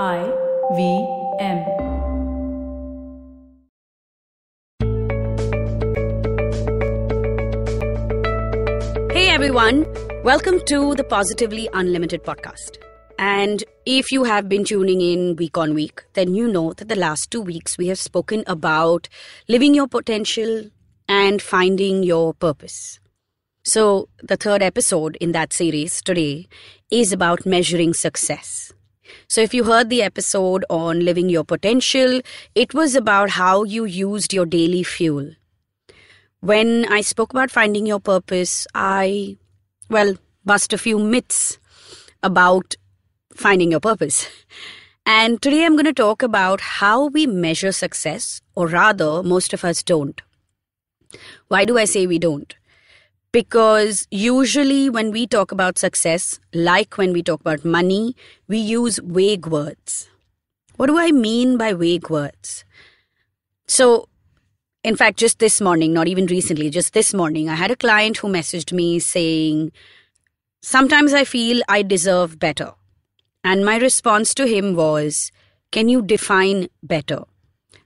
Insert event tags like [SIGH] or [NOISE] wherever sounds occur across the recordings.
I V M. Hey everyone, welcome to the Positively Unlimited podcast. And if you have been tuning in week on week, then you know that the last two weeks we have spoken about living your potential and finding your purpose. So, the third episode in that series today is about measuring success. So, if you heard the episode on living your potential, it was about how you used your daily fuel. When I spoke about finding your purpose, I, well, bust a few myths about finding your purpose. And today I'm going to talk about how we measure success, or rather, most of us don't. Why do I say we don't? Because usually when we talk about success, like when we talk about money, we use vague words. What do I mean by vague words? So, in fact, just this morning, not even recently, just this morning, I had a client who messaged me saying, Sometimes I feel I deserve better. And my response to him was, Can you define better?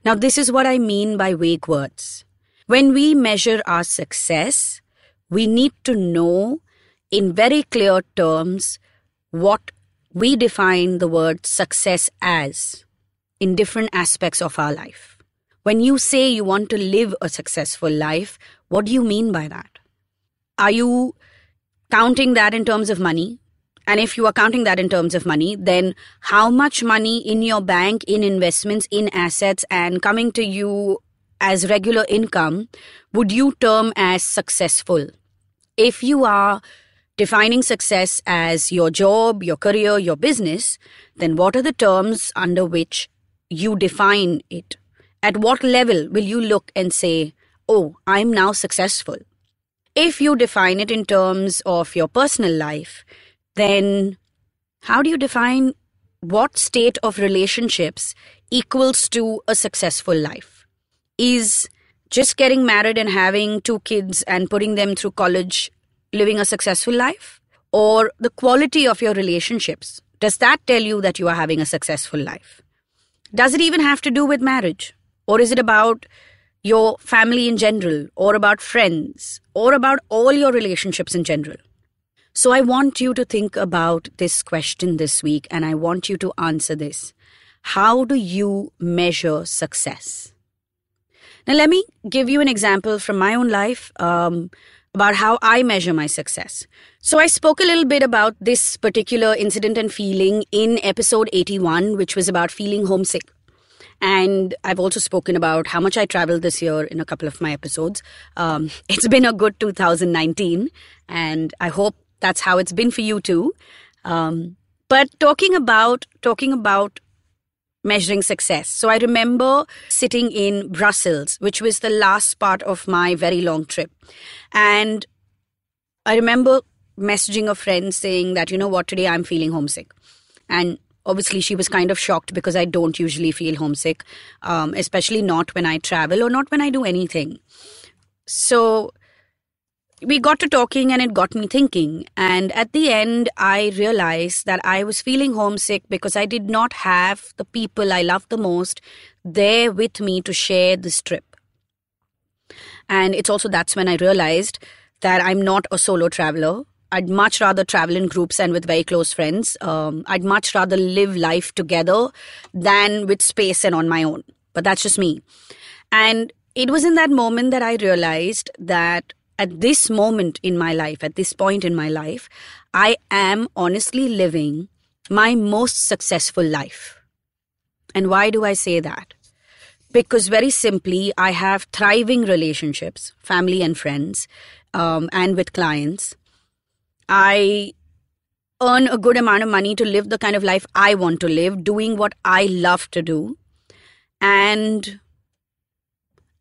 Now, this is what I mean by vague words. When we measure our success, we need to know in very clear terms what we define the word success as in different aspects of our life. When you say you want to live a successful life, what do you mean by that? Are you counting that in terms of money? And if you are counting that in terms of money, then how much money in your bank, in investments, in assets, and coming to you as regular income would you term as successful? If you are defining success as your job, your career, your business, then what are the terms under which you define it? At what level will you look and say, oh, I'm now successful? If you define it in terms of your personal life, then how do you define what state of relationships equals to a successful life? Is just getting married and having two kids and putting them through college living a successful life? Or the quality of your relationships? Does that tell you that you are having a successful life? Does it even have to do with marriage? Or is it about your family in general, or about friends, or about all your relationships in general? So I want you to think about this question this week and I want you to answer this. How do you measure success? Now, let me give you an example from my own life um, about how I measure my success. So, I spoke a little bit about this particular incident and feeling in episode 81, which was about feeling homesick. And I've also spoken about how much I traveled this year in a couple of my episodes. Um, [LAUGHS] it's been a good 2019, and I hope that's how it's been for you too. Um, but talking about talking about measuring success. So I remember sitting in Brussels, which was the last part of my very long trip, and I remember messaging a friend saying that you know what today I'm feeling homesick, and obviously she was kind of shocked because I don't usually feel homesick, um, especially not when I travel or not when I do anything. So we got to talking and it got me thinking. And at the end, I realized that I was feeling homesick because I did not have the people I love the most there with me to share this trip. And it's also that's when I realized that I'm not a solo traveler. I'd much rather travel in groups and with very close friends. Um, I'd much rather live life together than with space and on my own. But that's just me. And it was in that moment that I realized that at this moment in my life, at this point in my life, I am honestly living my most successful life. And why do I say that? Because very simply, I have thriving relationships, family and friends, um, and with clients. I earn a good amount of money to live the kind of life I want to live, doing what I love to do. And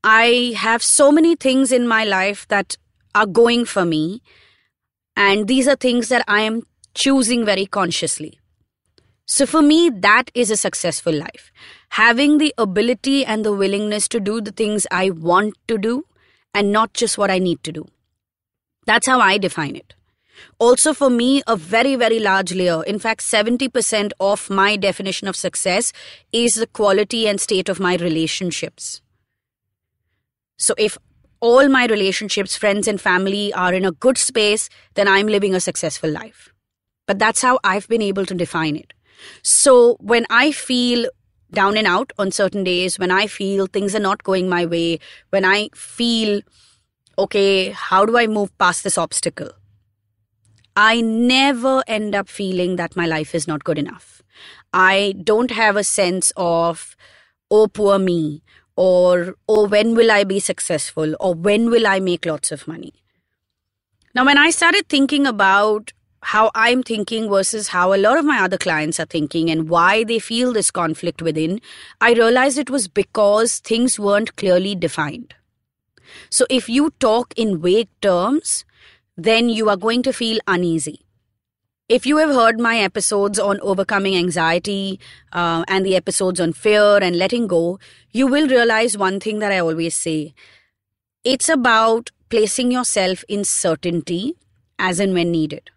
I have so many things in my life that are going for me. And these are things that I am choosing very consciously. So for me, that is a successful life. Having the ability and the willingness to do the things I want to do and not just what I need to do. That's how I define it. Also, for me, a very, very large layer, in fact, 70% of my definition of success is the quality and state of my relationships. So, if all my relationships, friends, and family are in a good space, then I'm living a successful life. But that's how I've been able to define it. So, when I feel down and out on certain days, when I feel things are not going my way, when I feel, okay, how do I move past this obstacle? I never end up feeling that my life is not good enough. I don't have a sense of, oh, poor me, or oh, when will I be successful, or when will I make lots of money. Now, when I started thinking about how I'm thinking versus how a lot of my other clients are thinking and why they feel this conflict within, I realized it was because things weren't clearly defined. So if you talk in vague terms, then you are going to feel uneasy. If you have heard my episodes on overcoming anxiety uh, and the episodes on fear and letting go, you will realize one thing that I always say. It's about placing yourself in certainty as and when needed.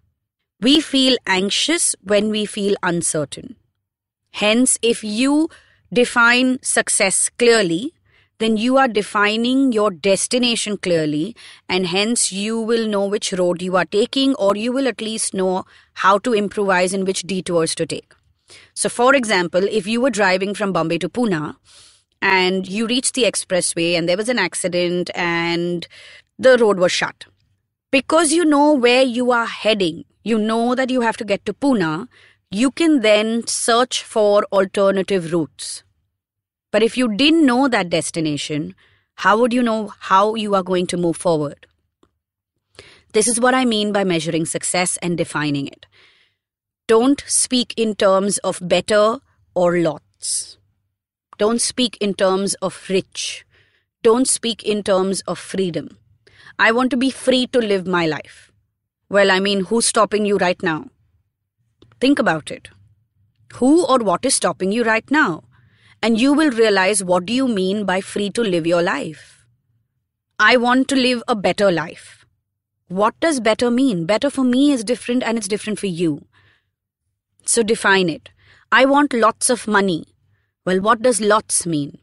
We feel anxious when we feel uncertain. Hence, if you define success clearly, then you are defining your destination clearly, and hence you will know which road you are taking, or you will at least know how to improvise and which detours to take. So, for example, if you were driving from Bombay to Pune and you reached the expressway and there was an accident and the road was shut, because you know where you are heading, you know that you have to get to Pune, you can then search for alternative routes. But if you didn't know that destination, how would you know how you are going to move forward? This is what I mean by measuring success and defining it. Don't speak in terms of better or lots. Don't speak in terms of rich. Don't speak in terms of freedom. I want to be free to live my life. Well, I mean, who's stopping you right now? Think about it. Who or what is stopping you right now? And you will realize what do you mean by free to live your life? I want to live a better life. What does better mean? Better for me is different and it's different for you. So define it. I want lots of money. Well, what does lots mean?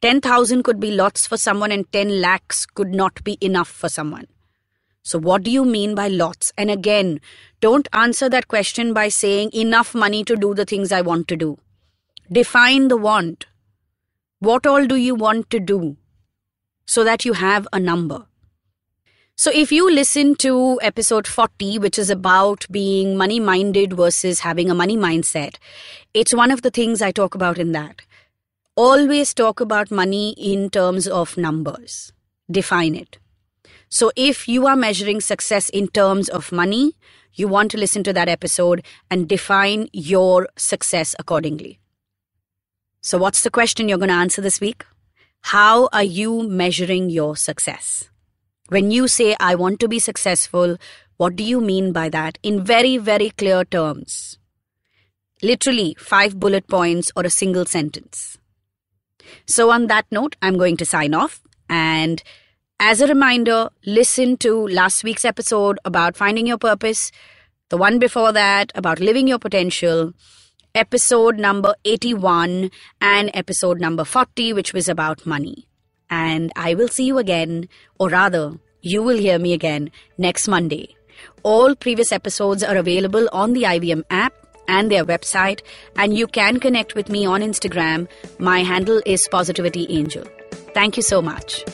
10,000 could be lots for someone and 10 lakhs could not be enough for someone. So, what do you mean by lots? And again, don't answer that question by saying enough money to do the things I want to do. Define the want. What all do you want to do? So that you have a number. So, if you listen to episode 40, which is about being money minded versus having a money mindset, it's one of the things I talk about in that always talk about money in terms of numbers. Define it. So if you are measuring success in terms of money, you want to listen to that episode and define your success accordingly. So what's the question you're going to answer this week? How are you measuring your success? When you say, I want to be successful, what do you mean by that in very, very clear terms? Literally five bullet points or a single sentence. So, on that note, I'm going to sign off. And as a reminder, listen to last week's episode about finding your purpose, the one before that about living your potential, episode number 81, and episode number 40, which was about money. And I will see you again, or rather, you will hear me again next Monday. All previous episodes are available on the IVM app and their website, and you can connect with me on Instagram. My handle is Positivity Angel. Thank you so much.